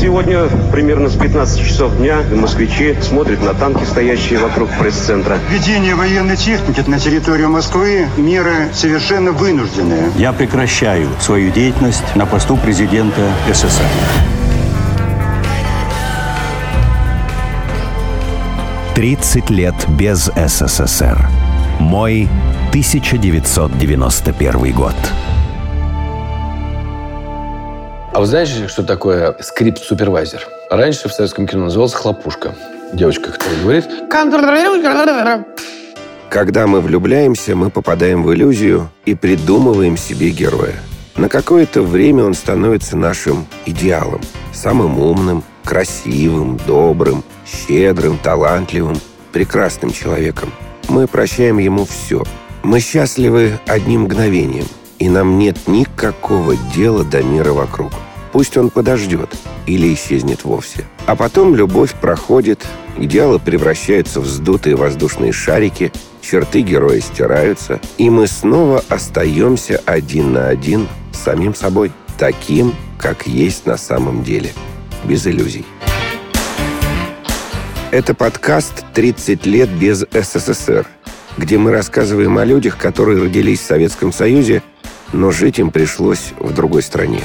Сегодня примерно с 15 часов дня москвичи смотрят на танки, стоящие вокруг пресс-центра. Введение военной техники на территорию Москвы – меры совершенно вынужденные. Я прекращаю свою деятельность на посту президента СССР. Тридцать лет без СССР. Мой 1991 год. А вы знаете, что такое скрипт-супервайзер? Раньше в советском кино назывался «хлопушка». Девочка, которая говорит... Когда мы влюбляемся, мы попадаем в иллюзию и придумываем себе героя. На какое-то время он становится нашим идеалом. Самым умным, красивым, добрым, щедрым, талантливым, прекрасным человеком. Мы прощаем ему все. Мы счастливы одним мгновением, и нам нет никакого дела до мира вокруг. Пусть он подождет или исчезнет вовсе. А потом любовь проходит, идеалы превращаются в вздутые воздушные шарики, черты героя стираются, и мы снова остаемся один на один с самим собой, таким, как есть на самом деле, без иллюзий. Это подкаст «30 лет без СССР», где мы рассказываем о людях, которые родились в Советском Союзе, но жить им пришлось в другой стране.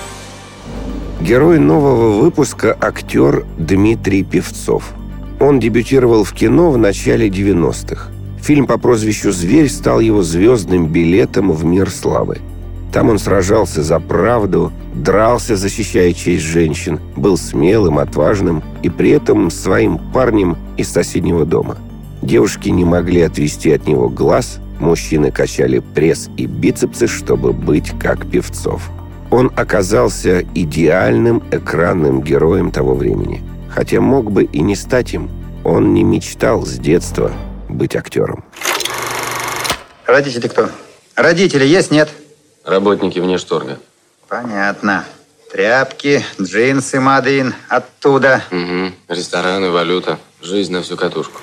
Герой нового выпуска – актер Дмитрий Певцов. Он дебютировал в кино в начале 90-х. Фильм по прозвищу «Зверь» стал его звездным билетом в мир славы. Там он сражался за правду, дрался, защищая честь женщин, был смелым, отважным и при этом своим парнем из соседнего дома. Девушки не могли отвести от него глаз, мужчины качали пресс и бицепсы, чтобы быть как певцов – он оказался идеальным экранным героем того времени. Хотя мог бы и не стать им. Он не мечтал с детства быть актером. Родители кто? Родители есть, нет? Работники внешторга. Понятно. Тряпки, джинсы, мадин. Оттуда. Угу. Рестораны, валюта. Жизнь на всю катушку.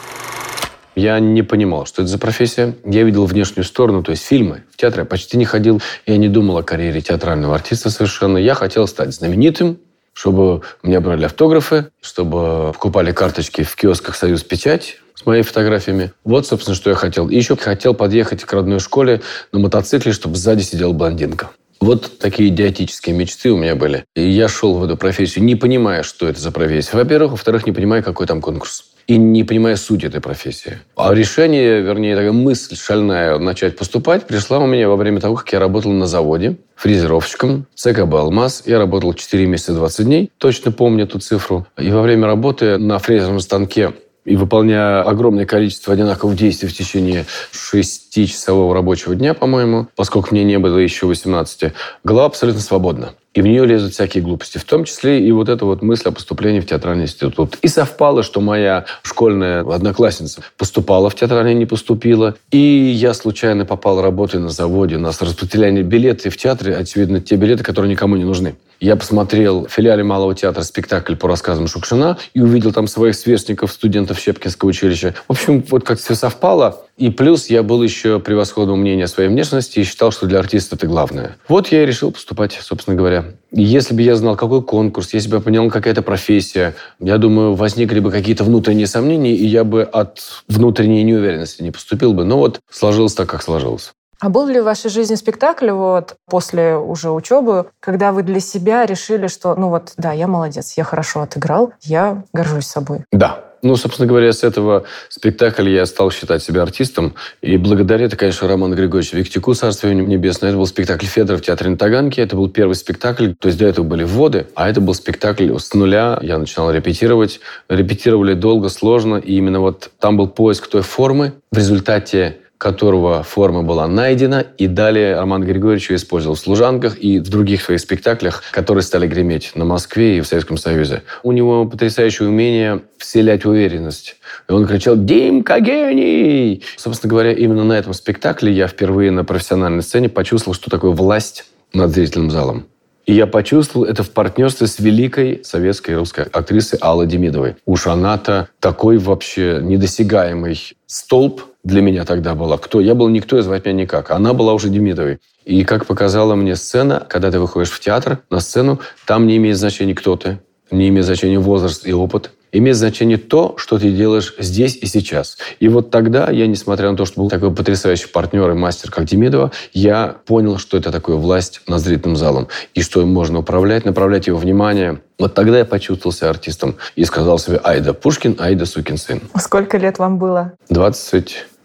Я не понимал, что это за профессия. Я видел внешнюю сторону, то есть фильмы. В театр я почти не ходил. Я не думал о карьере театрального артиста совершенно. Я хотел стать знаменитым, чтобы мне брали автографы, чтобы покупали карточки в киосках «Союз Печать» с моими фотографиями. Вот, собственно, что я хотел. И еще хотел подъехать к родной школе на мотоцикле, чтобы сзади сидела блондинка. Вот такие идиотические мечты у меня были. И я шел в эту профессию, не понимая, что это за профессия. Во-первых. Во-вторых, не понимая, какой там конкурс и не понимая суть этой профессии. А решение, вернее, такая мысль шальная начать поступать пришла у меня во время того, как я работал на заводе фрезеровщиком ЦКБ «Алмаз». Я работал 4 месяца 20 дней, точно помню эту цифру. И во время работы на фрезерном станке и выполняя огромное количество одинаковых действий в течение шестичасового рабочего дня, по-моему, поскольку мне не было еще 18, голова абсолютно свободна. И в нее лезут всякие глупости, в том числе и вот эта вот мысль о поступлении в театральный институт. И совпало, что моя школьная одноклассница поступала в театральный, не поступила. И я случайно попал работать на заводе. У нас распределяли билеты в театре, очевидно, те билеты, которые никому не нужны. Я посмотрел в филиале Малого театра спектакль по рассказам Шукшина и увидел там своих сверстников, студентов Щепкинского училища. В общем, вот как все совпало. И плюс я был еще превосходного мнения о своей внешности и считал, что для артиста это главное. Вот я и решил поступать, собственно говоря. И если бы я знал, какой конкурс, если бы я понял, какая это профессия, я думаю, возникли бы какие-то внутренние сомнения, и я бы от внутренней неуверенности не поступил бы. Но вот сложилось так, как сложилось. А был ли в вашей жизни спектакль вот после уже учебы, когда вы для себя решили, что, ну вот, да, я молодец, я хорошо отыграл, я горжусь собой? Да, ну, собственно говоря, с этого спектакля я стал считать себя артистом. И благодаря это, конечно, Роману Григорьевичу Виктику, царствие небесное, это был спектакль Федора в театре на Таганке. Это был первый спектакль, то есть до этого были вводы, а это был спектакль с нуля. Я начинал репетировать. Репетировали долго, сложно, и именно вот там был поиск той формы. В результате которого форма была найдена, и далее Роман Григорьевич ее использовал в «Служанках» и в других своих спектаклях, которые стали греметь на Москве и в Советском Союзе. У него потрясающее умение вселять уверенность. И он кричал «Димка гений!». Собственно говоря, именно на этом спектакле я впервые на профессиональной сцене почувствовал, что такое власть над зрительным залом. И я почувствовал это в партнерстве с великой советской русской актрисой Аллой Демидовой. Уж она-то такой вообще недосягаемый столб для меня тогда была. Кто? Я был никто, и звать меня никак. Она была уже Демидовой. И как показала мне сцена, когда ты выходишь в театр, на сцену, там не имеет значения, кто ты. не имеет значения возраст и опыт. Имеет значение то, что ты делаешь здесь и сейчас. И вот тогда я, несмотря на то, что был такой потрясающий партнер и мастер, как Демидова, я понял, что это такое власть над зрительным залом. И что им можно управлять, направлять его внимание. Вот тогда я почувствовал себя артистом и сказал себе «Айда Пушкин, Айда сукин сын». Сколько лет вам было?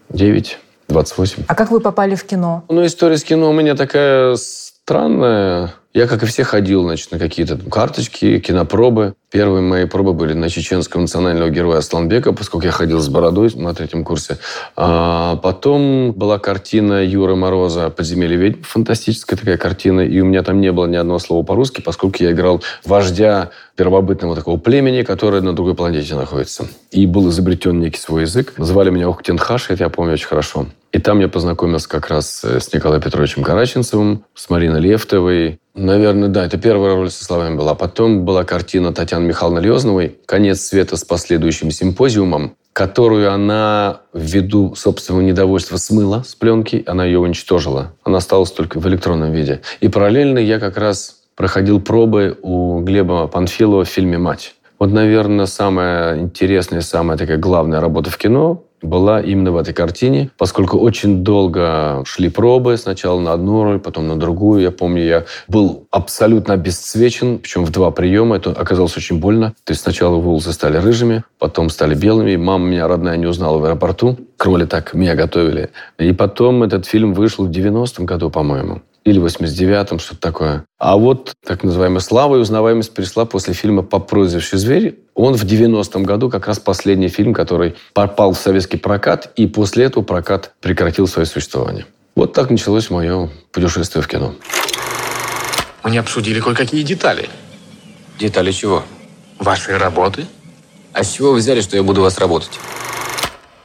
29, 28. А как вы попали в кино? Ну, история с кино у меня такая странная. Я, как и все, ходил значит, на какие-то карточки, кинопробы. Первые мои пробы были на чеченского национального героя Асланбека, поскольку я ходил с бородой на третьем курсе. А потом была картина Юры Мороза «Подземелье ведьм». Фантастическая такая картина. И у меня там не было ни одного слова по-русски, поскольку я играл вождя первобытного такого племени, которое на другой планете находится. И был изобретен некий свой язык. Называли меня Охтенхаш, это я помню очень хорошо. И там я познакомился как раз с Николаем Петровичем Караченцевым, с Мариной Лефтовой, Наверное, да, это первая роль со словами была. Потом была картина Татьяны Михайловны Лезновой «Конец света с последующим симпозиумом», которую она ввиду собственного недовольства смыла с пленки, она ее уничтожила. Она осталась только в электронном виде. И параллельно я как раз проходил пробы у Глеба Панфилова в фильме «Мать». Вот, наверное, самая интересная, самая такая главная работа в кино была именно в этой картине, поскольку очень долго шли пробы, сначала на одну роль, потом на другую. Я помню, я был абсолютно обесцвечен, причем в два приема. Это оказалось очень больно. То есть сначала волосы стали рыжими, потом стали белыми. Мама меня родная не узнала в аэропорту. К так меня готовили. И потом этот фильм вышел в 90-м году, по-моему или 89-м, что-то такое. А вот так называемая слава и узнаваемость пришла после фильма «По прозвищу зверь». Он в 90-м году как раз последний фильм, который попал в советский прокат, и после этого прокат прекратил свое существование. Вот так началось мое путешествие в кино. Мы не обсудили кое-какие детали. Детали чего? Вашей работы. А с чего вы взяли, что я буду вас работать?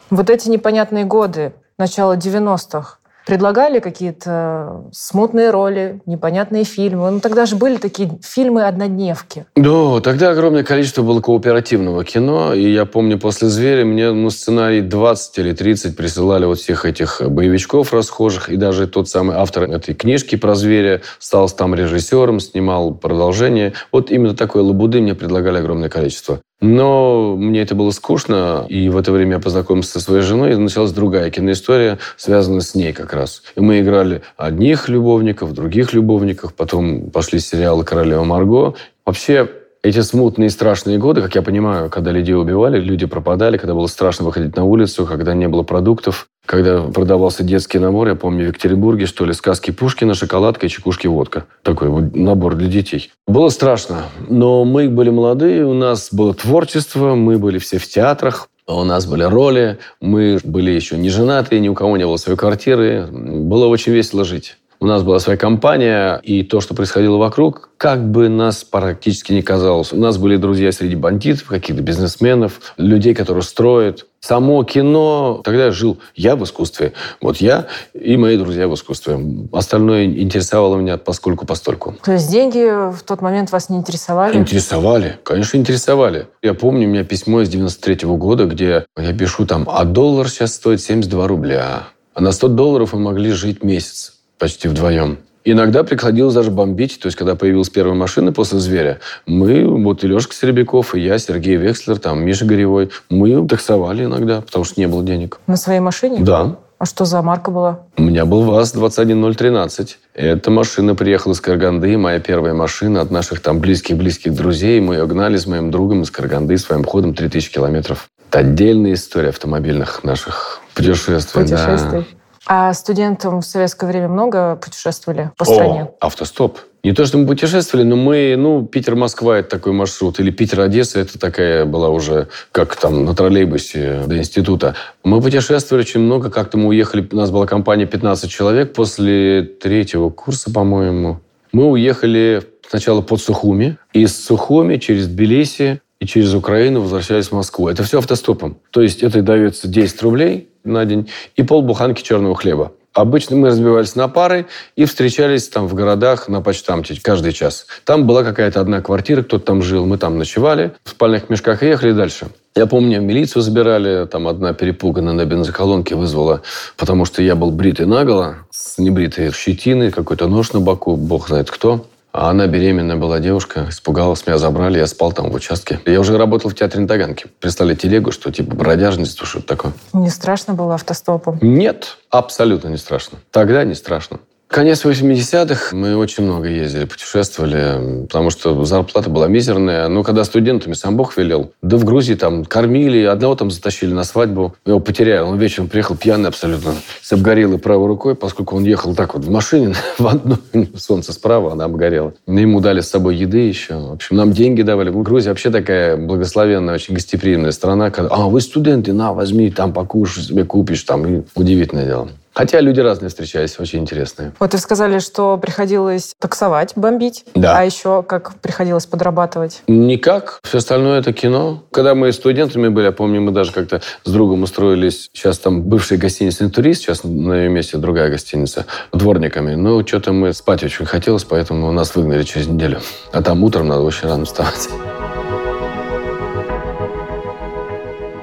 Вот эти непонятные годы, начало 90-х, предлагали какие-то смутные роли, непонятные фильмы. Ну, тогда же были такие фильмы-однодневки. Да, тогда огромное количество было кооперативного кино. И я помню, после «Зверя» мне ну, сценарий 20 или 30 присылали вот всех этих боевичков расхожих. И даже тот самый автор этой книжки про «Зверя» стал там режиссером, снимал продолжение. Вот именно такой лабуды мне предлагали огромное количество. Но мне это было скучно, и в это время я познакомился со своей женой, и началась другая киноистория, связанная с ней как раз. И мы играли одних любовников, других любовников, потом пошли сериалы «Королева Марго». Вообще, эти смутные и страшные годы, как я понимаю, когда людей убивали, люди пропадали, когда было страшно выходить на улицу, когда не было продуктов, когда продавался детский набор, я помню, в Екатеринбурге, что ли, сказки Пушкина, шоколадка и чекушки водка. Такой вот набор для детей. Было страшно, но мы были молодые, у нас было творчество, мы были все в театрах, у нас были роли, мы были еще не женаты, ни у кого не было своей квартиры. Было очень весело жить. У нас была своя компания, и то, что происходило вокруг, как бы нас практически не казалось. У нас были друзья среди бандитов, каких-то бизнесменов, людей, которые строят. Само кино, тогда я жил я в искусстве, вот я и мои друзья в искусстве. Остальное интересовало меня поскольку постольку. То есть деньги в тот момент вас не интересовали? Интересовали, конечно, интересовали. Я помню, у меня письмо из 93 -го года, где я пишу там, а доллар сейчас стоит 72 рубля. А на 100 долларов мы могли жить месяц почти вдвоем. Иногда приходилось даже бомбить. То есть, когда появилась первая машина после «Зверя», мы, вот и Лешка Серебряков, и я, Сергей Векслер, там, Миша Горевой, мы таксовали иногда, потому что не было денег. На своей машине? Да. А что за марка была? У меня был ВАЗ-21013. Эта машина приехала из Караганды, моя первая машина от наших там близких-близких друзей. Мы ее гнали с моим другом из Караганды своим ходом 3000 километров. Это отдельная история автомобильных наших путешествий. Путешествий. Да. А студентам в советское время много путешествовали по стране? О, автостоп. Не то, что мы путешествовали, но мы, ну, Питер-Москва – это такой маршрут, или Питер-Одесса – это такая была уже, как там, на троллейбусе до института. Мы путешествовали очень много, как-то мы уехали, у нас была компания 15 человек после третьего курса, по-моему. Мы уехали сначала под Сухуми, из Сухуми через Тбилиси и через Украину возвращались в Москву. Это все автостопом. То есть это дается 10 рублей на день и полбуханки черного хлеба. Обычно мы разбивались на пары и встречались там в городах на почтамте каждый час. Там была какая-то одна квартира, кто-то там жил, мы там ночевали, в спальных мешках и ехали дальше. Я помню, милицию забирали, там одна перепуганная на бензоколонке вызвала, потому что я был бритый наголо, с небритой щетиной, какой-то нож на боку, бог знает кто. А она беременная была девушка, испугалась, меня забрали, я спал там в участке. Я уже работал в театре на Таганке. Прислали телегу, что типа бродяжничество, что-то такое. Не страшно было автостопом? Нет, абсолютно не страшно. Тогда не страшно. Конец 80-х мы очень много ездили, путешествовали, потому что зарплата была мизерная. Но когда студентами сам Бог велел, да в Грузии там кормили, одного там затащили на свадьбу, его потеряли. Он вечером приехал пьяный абсолютно, с обгорелой правой рукой, поскольку он ехал так вот в машине, в одну, солнце справа, она обгорела. Ему дали с собой еды еще. В общем, нам деньги давали. Грузия вообще такая благословенная, очень гостеприимная страна. Когда, а, вы студенты, на, возьми, там покушай, себе купишь. Там, удивительное дело. Хотя люди разные встречались, очень интересные. Вот вы сказали, что приходилось таксовать, бомбить. Да. А еще как приходилось подрабатывать? Никак. Все остальное это кино. Когда мы студентами были, я помню, мы даже как-то с другом устроились. Сейчас там бывшая гостиница «Турист», сейчас на ее месте другая гостиница, дворниками. Но что-то мы спать очень хотелось, поэтому нас выгнали через неделю. А там утром надо очень рано вставать.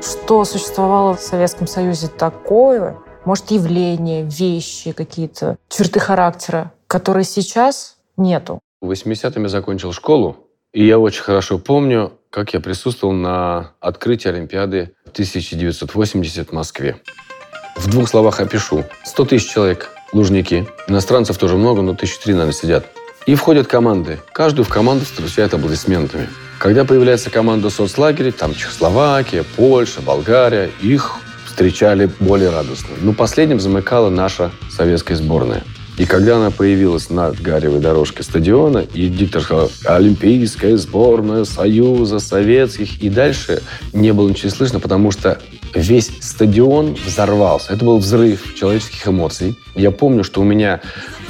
Что существовало в Советском Союзе такое, может, явления, вещи какие-то, черты характера, которые сейчас нету. 80-ми закончил школу, и я очень хорошо помню, как я присутствовал на открытии Олимпиады 1980 в Москве. В двух словах опишу. 100 тысяч человек, лужники. Иностранцев тоже много, но тысячи три, наверное, сидят. И входят команды. Каждую в команду встречают аплодисментами. Когда появляется команда соцлагеря, там Чехословакия, Польша, Болгария, их встречали более радостно. Но последним замыкала наша советская сборная. И когда она появилась на гаревой дорожке стадиона, и диктор сказал «Олимпийская сборная Союза Советских», и дальше не было ничего слышно, потому что весь стадион взорвался. Это был взрыв человеческих эмоций. Я помню, что у меня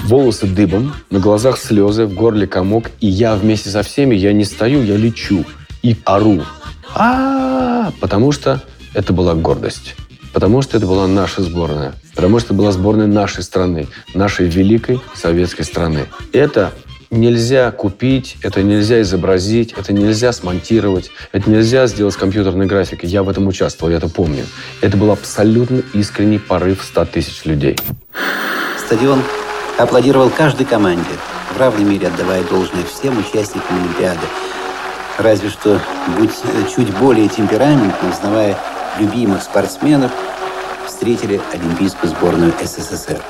волосы дыбом, на глазах слезы, в горле комок, и я вместе со всеми, я не стою, я лечу и ору. а Потому что это была гордость. Потому что это была наша сборная. Потому что это была сборная нашей страны, нашей великой советской страны. Это нельзя купить, это нельзя изобразить, это нельзя смонтировать, это нельзя сделать с компьютерной графикой. Я в этом участвовал, я это помню. Это был абсолютно искренний порыв 100 тысяч людей. Стадион аплодировал каждой команде, в равной мере отдавая должное всем участникам Олимпиады. Разве что будь чуть более темпераментным, узнавая любимых спортсменов встретили Олимпийскую сборную СССР.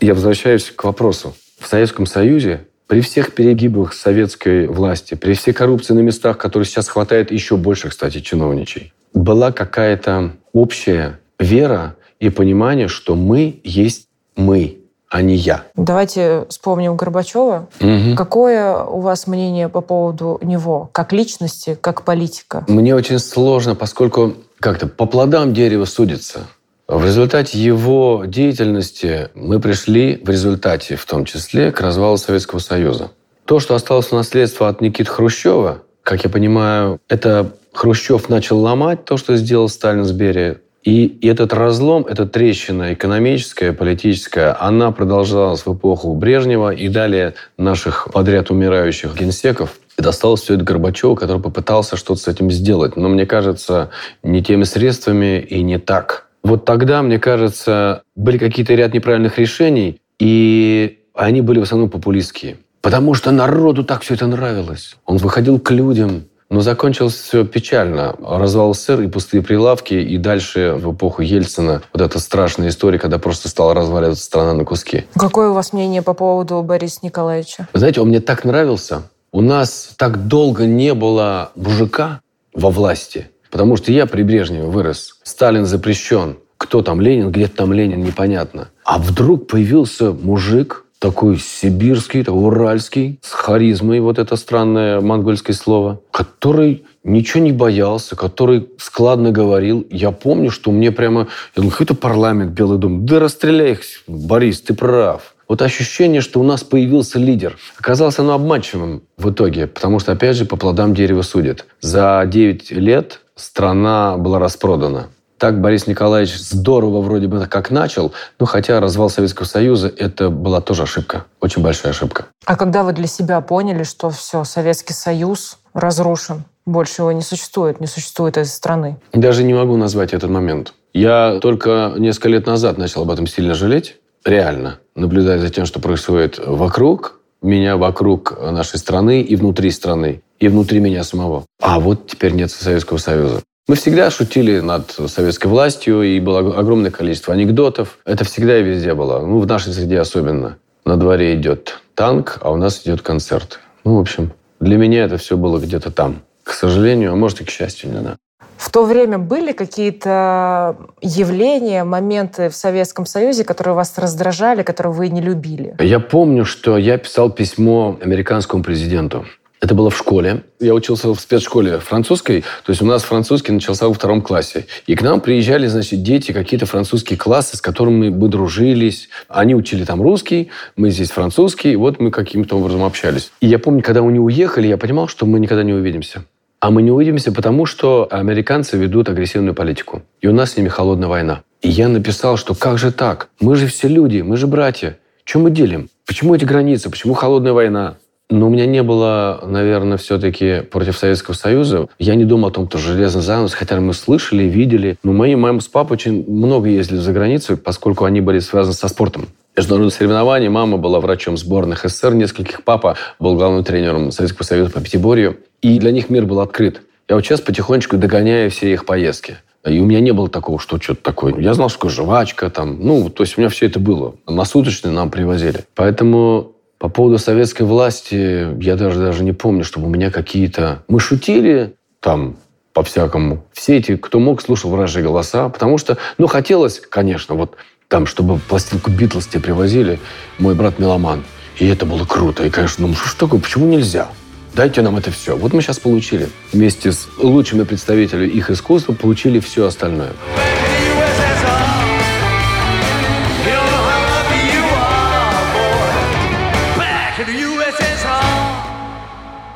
Я возвращаюсь к вопросу. В Советском Союзе при всех перегибах советской власти, при всей коррупции на местах, которые сейчас хватает еще больше, кстати, чиновничей, была какая-то общая вера и понимание, что мы есть мы, а не я. Давайте вспомним Горбачева. Угу. Какое у вас мнение по поводу него, как личности, как политика? Мне очень сложно, поскольку как-то по плодам дерева судится. В результате его деятельности мы пришли, в результате в том числе, к развалу Советского Союза. То, что осталось в наследство от Никиты Хрущева, как я понимаю, это Хрущев начал ломать то, что сделал Сталин с Берией. И этот разлом, эта трещина экономическая, политическая, она продолжалась в эпоху Брежнева и далее наших подряд умирающих генсеков. И досталось все это Горбачеву, который попытался что-то с этим сделать. Но мне кажется, не теми средствами и не так. Вот тогда, мне кажется, были какие-то ряд неправильных решений, и они были в основном популистские. Потому что народу так все это нравилось. Он выходил к людям, но закончилось все печально. Развал СССР и пустые прилавки, и дальше в эпоху Ельцина вот эта страшная история, когда просто стала разваливаться страна на куски. Какое у вас мнение по поводу Бориса Николаевича? Вы знаете, он мне так нравился. У нас так долго не было мужика во власти, потому что я при Брежневе вырос. Сталин запрещен. Кто там Ленин, где там Ленин, непонятно. А вдруг появился мужик, такой сибирский, такой уральский, с харизмой, вот это странное монгольское слово, который ничего не боялся, который складно говорил. Я помню, что мне прямо... Я думаю, какой-то парламент, Белый дом. Да расстреляй их, Борис, ты прав. Вот ощущение, что у нас появился лидер. Оказалось оно обманчивым в итоге, потому что, опять же, по плодам дерева судят. За 9 лет страна была распродана. Так Борис Николаевич здорово вроде бы как начал, но хотя развал Советского Союза – это была тоже ошибка, очень большая ошибка. А когда вы для себя поняли, что все, Советский Союз разрушен, больше его не существует, не существует этой страны? Даже не могу назвать этот момент. Я только несколько лет назад начал об этом сильно жалеть, реально, наблюдая за тем, что происходит вокруг, меня вокруг нашей страны и внутри страны, и внутри меня самого. А вот теперь нет Советского Союза. Мы всегда шутили над советской властью, и было огромное количество анекдотов. Это всегда и везде было. Ну, в нашей среде особенно. На дворе идет танк, а у нас идет концерт. Ну, в общем, для меня это все было где-то там. К сожалению, а может и к счастью, не знаю. В то время были какие-то явления, моменты в Советском Союзе, которые вас раздражали, которые вы не любили? Я помню, что я писал письмо американскому президенту. Это было в школе. Я учился в спецшколе французской. То есть у нас французский начался во втором классе. И к нам приезжали, значит, дети, какие-то французские классы, с которыми мы дружились. Они учили там русский, мы здесь французский. И вот мы каким-то образом общались. И я помню, когда они уехали, я понимал, что мы никогда не увидимся. А мы не увидимся потому, что американцы ведут агрессивную политику. И у нас с ними холодная война. И я написал, что как же так? Мы же все люди, мы же братья. Чем мы делим? Почему эти границы? Почему холодная война? Но у меня не было, наверное, все-таки против Советского Союза. Я не думал о том, что железный занавес, хотя мы слышали, видели. Но мои мама с папой очень много ездили за границу, поскольку они были связаны со спортом международных соревнований. Мама была врачом сборных СССР нескольких. Папа был главным тренером Советского Союза по пятиборью. И для них мир был открыт. Я вот сейчас потихонечку догоняю все их поездки. И у меня не было такого, что что-то такое. Я знал, что жвачка там. Ну, то есть у меня все это было. На суточные нам привозили. Поэтому по поводу советской власти я даже, даже не помню, чтобы у меня какие-то... Мы шутили там по-всякому. Все эти, кто мог, слушал вражьи голоса. Потому что, ну, хотелось, конечно, вот там, чтобы пластинку Битлз тебе привозили, мой брат меломан. И это было круто. И, конечно, ну что ж такое, почему нельзя? Дайте нам это все. Вот мы сейчас получили. Вместе с лучшими представителями их искусства получили все остальное.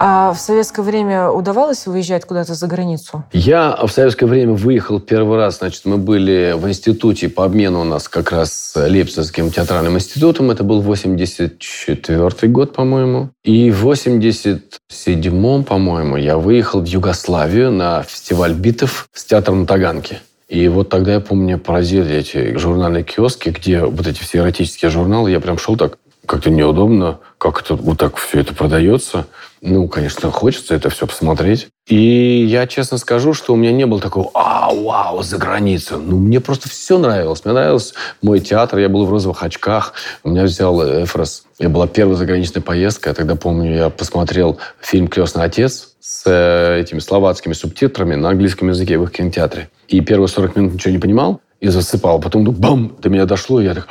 А в советское время удавалось выезжать куда-то за границу? Я в советское время выехал первый раз. Значит, мы были в институте по обмену у нас как раз с Лейпцигским театральным институтом. Это был 84 год, по-моему. И в 87 по-моему, я выехал в Югославию на фестиваль битов с театром на Таганке. И вот тогда, я помню, поразили эти журнальные киоски, где вот эти все эротические журналы. Я прям шел так, как-то неудобно, как это вот так все это продается. Ну, конечно, хочется это все посмотреть. И я честно скажу, что у меня не было такого «А, вау, за границу». Ну, мне просто все нравилось. Мне нравился мой театр. Я был в розовых очках. У меня взял Эфрос. Я была первая заграничная поездка. Я тогда помню, я посмотрел фильм «Крестный отец» с э, этими словацкими субтитрами на английском языке в их кинотеатре. И первые 40 минут ничего не понимал и засыпал. Потом, бам, до меня дошло, и я так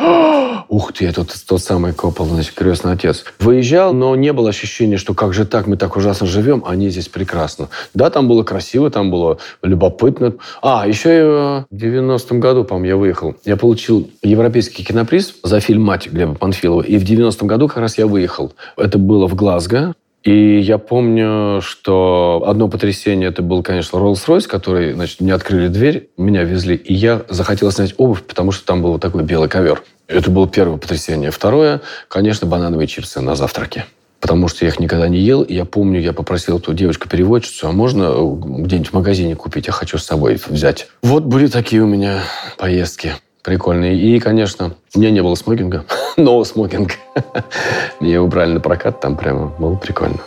Ух ты, это тот самый Копол, значит, крестный отец. Выезжал, но не было ощущения, что как же так, мы так ужасно живем, они здесь прекрасно. Да, там было красиво, там было любопытно. А, еще и в 90-м году, по-моему, я выехал. Я получил европейский киноприз за фильм «Мать» Глеба Панфилова. И в 90-м году как раз я выехал. Это было в Глазго. И я помню, что одно потрясение, это был, конечно, Rolls-Royce, который, значит, мне открыли дверь, меня везли, и я захотел снять обувь, потому что там был такой белый ковер. Это было первое потрясение. Второе, конечно, банановые чипсы на завтраке. Потому что я их никогда не ел. И я помню, я попросил эту девочку-переводчицу, а можно э, где-нибудь в магазине купить? Я хочу с собой взять. Вот были такие у меня поездки прикольные. И, конечно, у меня не было смокинга, но смокинг. Мне его брали на прокат, там прямо было прикольно.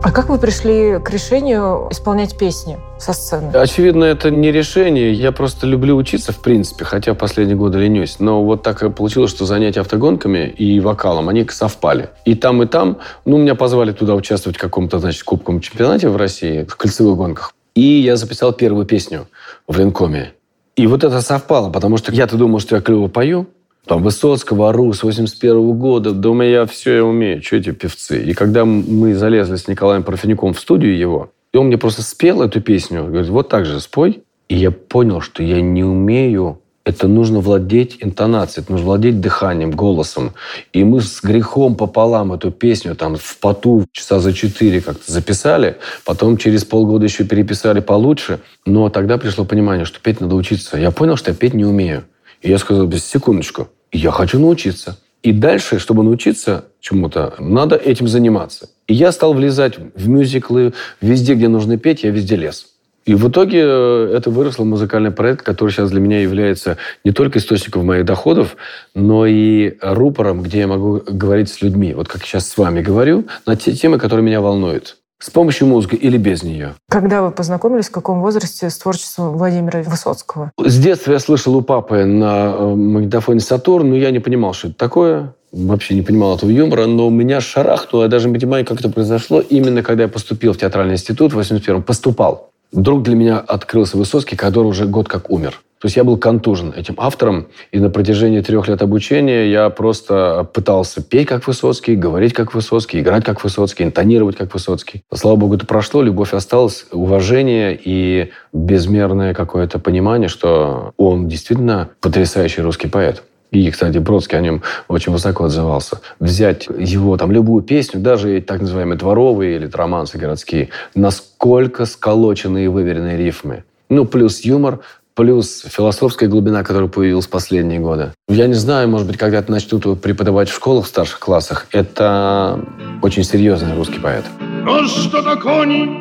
А как вы пришли к решению исполнять песни со сцены? Очевидно, это не решение. Я просто люблю учиться, в принципе, хотя в последние годы ленюсь. Но вот так получилось, что занятия автогонками и вокалом, они совпали. И там, и там, ну, меня позвали туда участвовать в каком-то, значит, кубковом чемпионате в России, в кольцевых гонках. И я записал первую песню в Ленкоме. И вот это совпало, потому что я-то думал, что я клево пою, там, Высоцкого, ору с 81 года. Думаю, я все я умею. Что эти певцы? И когда мы залезли с Николаем Парфенюком в студию его, и он мне просто спел эту песню. Говорит, вот так же спой. И я понял, что я не умею это нужно владеть интонацией, это нужно владеть дыханием, голосом. И мы с грехом пополам эту песню там в поту часа за четыре как-то записали, потом через полгода еще переписали получше. Но тогда пришло понимание, что петь надо учиться. Я понял, что я петь не умею. И я сказал, без секундочку, я хочу научиться. И дальше, чтобы научиться чему-то, надо этим заниматься. И я стал влезать в мюзиклы, везде, где нужно петь, я везде лез. И в итоге э, это выросло музыкальный проект, который сейчас для меня является не только источником моих доходов, но и рупором, где я могу говорить с людьми. Вот как сейчас с вами говорю, на те темы, которые меня волнуют. С помощью музыки или без нее. Когда вы познакомились, в каком возрасте с творчеством Владимира Высоцкого? С детства я слышал у папы на э, магнитофоне «Сатурн», но я не понимал, что это такое. Вообще не понимал этого юмора, но у меня шарахнуло, я даже не понимаю, как это произошло. Именно когда я поступил в театральный институт в 81-м, поступал. Вдруг для меня открылся Высоцкий, который уже год как умер. То есть я был контужен этим автором, и на протяжении трех лет обучения я просто пытался петь как Высоцкий, говорить как Высоцкий, играть как Высоцкий, интонировать как Высоцкий. Слава богу, это прошло, любовь осталась, уважение и безмерное какое-то понимание, что он действительно потрясающий русский поэт. И, кстати, Бродский о нем очень высоко отзывался. Взять его, там, любую песню, даже так называемые дворовые или романсы городские, насколько сколоченные и выверенные рифмы. Ну, плюс юмор, плюс философская глубина, которая появилась в последние годы. Я не знаю, может быть, когда-то начнут преподавать в школах в старших классах. Это очень серьезный русский поэт. Но что-то кони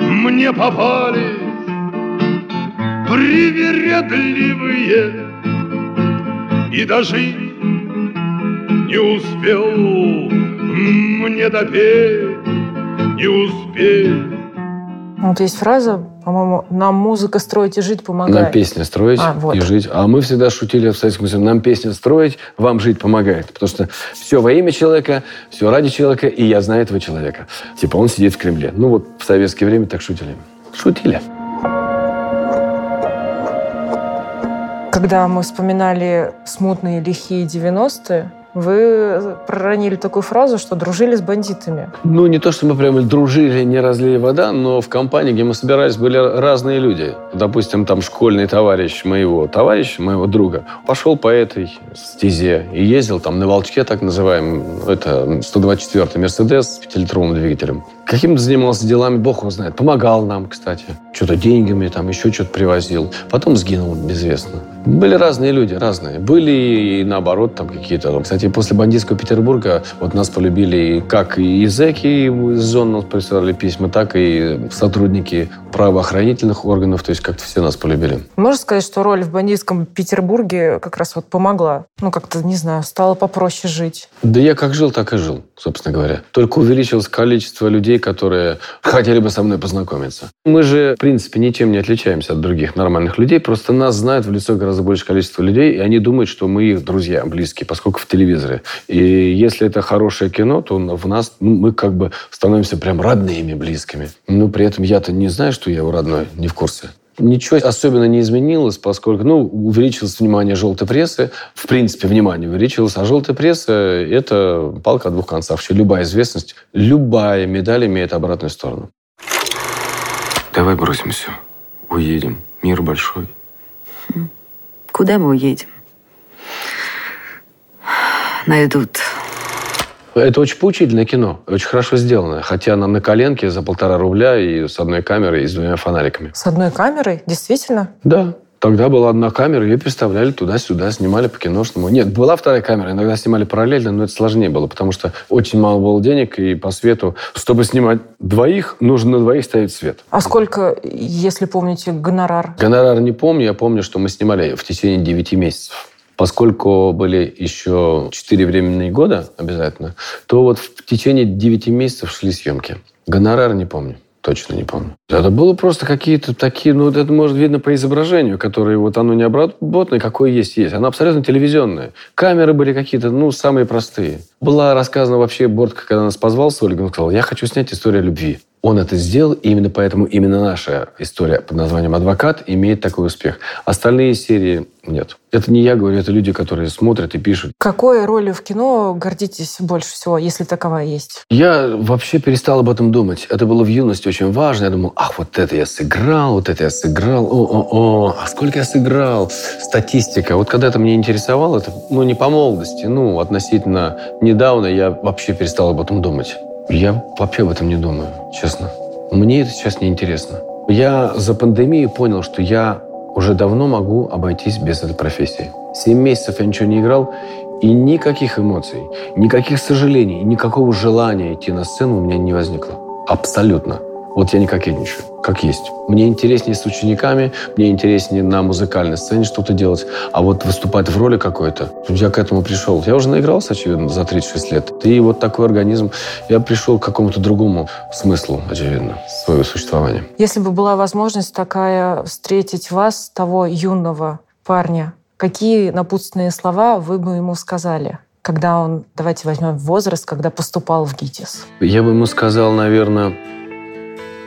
мне попали привередливые и даже не успел мне допеть, не успеть. Вот есть фраза, по-моему, нам музыка строить и жить помогает. Нам песня строить а, вот. и жить. А мы всегда шутили в Советском Союзе, нам песня строить, вам жить помогает. Потому что все во имя человека, все ради человека, и я знаю этого человека. Типа он сидит в Кремле. Ну вот в советское время так шутили. Шутили. Когда мы вспоминали смутные лихие 90-е, вы проронили такую фразу, что дружили с бандитами. Ну, не то, что мы прямо дружили, не разлили вода, но в компании, где мы собирались, были разные люди. Допустим, там школьный товарищ моего товарища, моего друга, пошел по этой стезе и ездил там на Волчке, так называемом, это 124-й Мерседес с пятилитровым двигателем. Каким-то занимался делами, бог его знает. Помогал нам, кстати. Что-то деньгами, там еще что-то привозил. Потом сгинул безвестно. Были разные люди, разные. Были и наоборот там какие-то. Кстати, после бандитского Петербурга вот нас полюбили как и зэки из зон нас присылали письма, так и сотрудники правоохранительных органов. То есть как-то все нас полюбили. Можно сказать, что роль в бандитском Петербурге как раз вот помогла? Ну, как-то, не знаю, стало попроще жить. Да я как жил, так и жил, собственно говоря. Только увеличилось количество людей, которые хотели бы со мной познакомиться. Мы же, в принципе, ничем не отличаемся от других нормальных людей, просто нас знают в лицо гораздо большее количество людей, и они думают, что мы их друзья, близкие, поскольку в телевизоре. И если это хорошее кино, то в нас, ну, мы как бы становимся прям родными, близкими. Но при этом я-то не знаю, что я его родной, не в курсе. Ничего особенно не изменилось, поскольку ну, увеличилось внимание желтой прессы. В принципе, внимание увеличилось. А желтая пресса – это палка о двух концах. Вообще любая известность, любая медаль имеет обратную сторону. Давай бросим все. Уедем. Мир большой. Куда мы уедем? Найдут. Это очень поучительное кино, очень хорошо сделанное. Хотя она на коленке за полтора рубля и с одной камерой и с двумя фонариками. С одной камерой? Действительно? Да. Тогда была одна камера, ее переставляли туда-сюда, снимали по киношному. Нет, была вторая камера, иногда снимали параллельно, но это сложнее было, потому что очень мало было денег, и по свету, чтобы снимать двоих, нужно на двоих ставить свет. А сколько, если помните, гонорар? Гонорар не помню, я помню, что мы снимали в течение 9 месяцев. Поскольку были еще 4 временные года обязательно, то вот в течение 9 месяцев шли съемки. Гонорар не помню точно не помню. Это было просто какие-то такие, ну, это может видно по изображению, которое вот оно не обработанное, какое есть, есть. Оно абсолютно телевизионное. Камеры были какие-то, ну, самые простые. Была рассказана вообще Бортко, когда нас позвал с Ольгой, он сказал, я хочу снять историю любви. Он это сделал, и именно поэтому именно наша история под названием «Адвокат» имеет такой успех. Остальные серии нет. Это не я говорю, это люди, которые смотрят и пишут. Какой ролью в кино гордитесь больше всего, если таковая есть? Я вообще перестал об этом думать. Это было в юности очень важно. Я думал, ах, вот это я сыграл, вот это я сыграл. О-о-о, а сколько я сыграл? Статистика. Вот когда это меня интересовало, это, ну, не по молодости, ну, относительно недавно я вообще перестал об этом думать. Я вообще об этом не думаю, честно. Мне это сейчас не интересно. Я за пандемию понял, что я уже давно могу обойтись без этой профессии. Семь месяцев я ничего не играл, и никаких эмоций, никаких сожалений, никакого желания идти на сцену у меня не возникло. Абсолютно. Вот я не кокетничаю, как есть. Мне интереснее с учениками, мне интереснее на музыкальной сцене что-то делать, а вот выступать в роли какой-то, я к этому пришел. Я уже наигрался, очевидно, за 36 лет. И вот такой организм, я пришел к какому-то другому смыслу, очевидно, своего существования. Если бы была возможность такая встретить вас, того юного парня, какие напутственные слова вы бы ему сказали? когда он, давайте возьмем возраст, когда поступал в ГИТИС? Я бы ему сказал, наверное,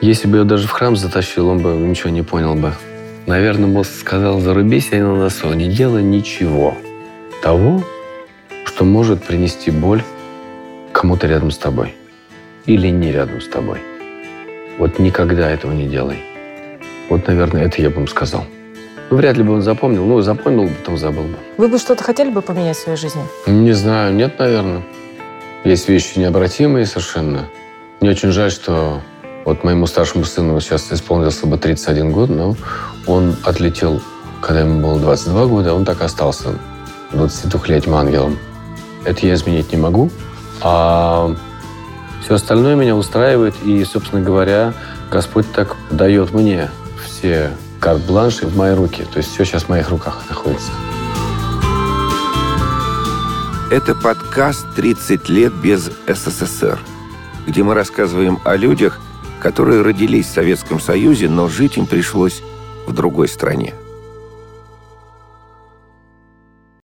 если бы я даже в храм затащил, он бы ничего не понял бы. Наверное, бы сказал, зарубись я на носу, не делай ничего того, что может принести боль кому-то рядом с тобой. Или не рядом с тобой. Вот никогда этого не делай. Вот, наверное, это я бы ему сказал. Ну, вряд ли бы он запомнил. Ну, запомнил, потом забыл бы. Вы бы что-то хотели бы поменять в своей жизни? Не знаю, нет, наверное. Есть вещи необратимые совершенно. Мне очень жаль, что вот моему старшему сыну сейчас исполнился бы 31 год, но он отлетел, когда ему было 22 года, он так остался 22-летним ангелом. Это я изменить не могу. А все остальное меня устраивает, и, собственно говоря, Господь так дает мне все карт-бланш в мои руки. То есть все сейчас в моих руках находится. Это подкаст «30 лет без СССР», где мы рассказываем о людях, которые родились в Советском Союзе, но жить им пришлось в другой стране.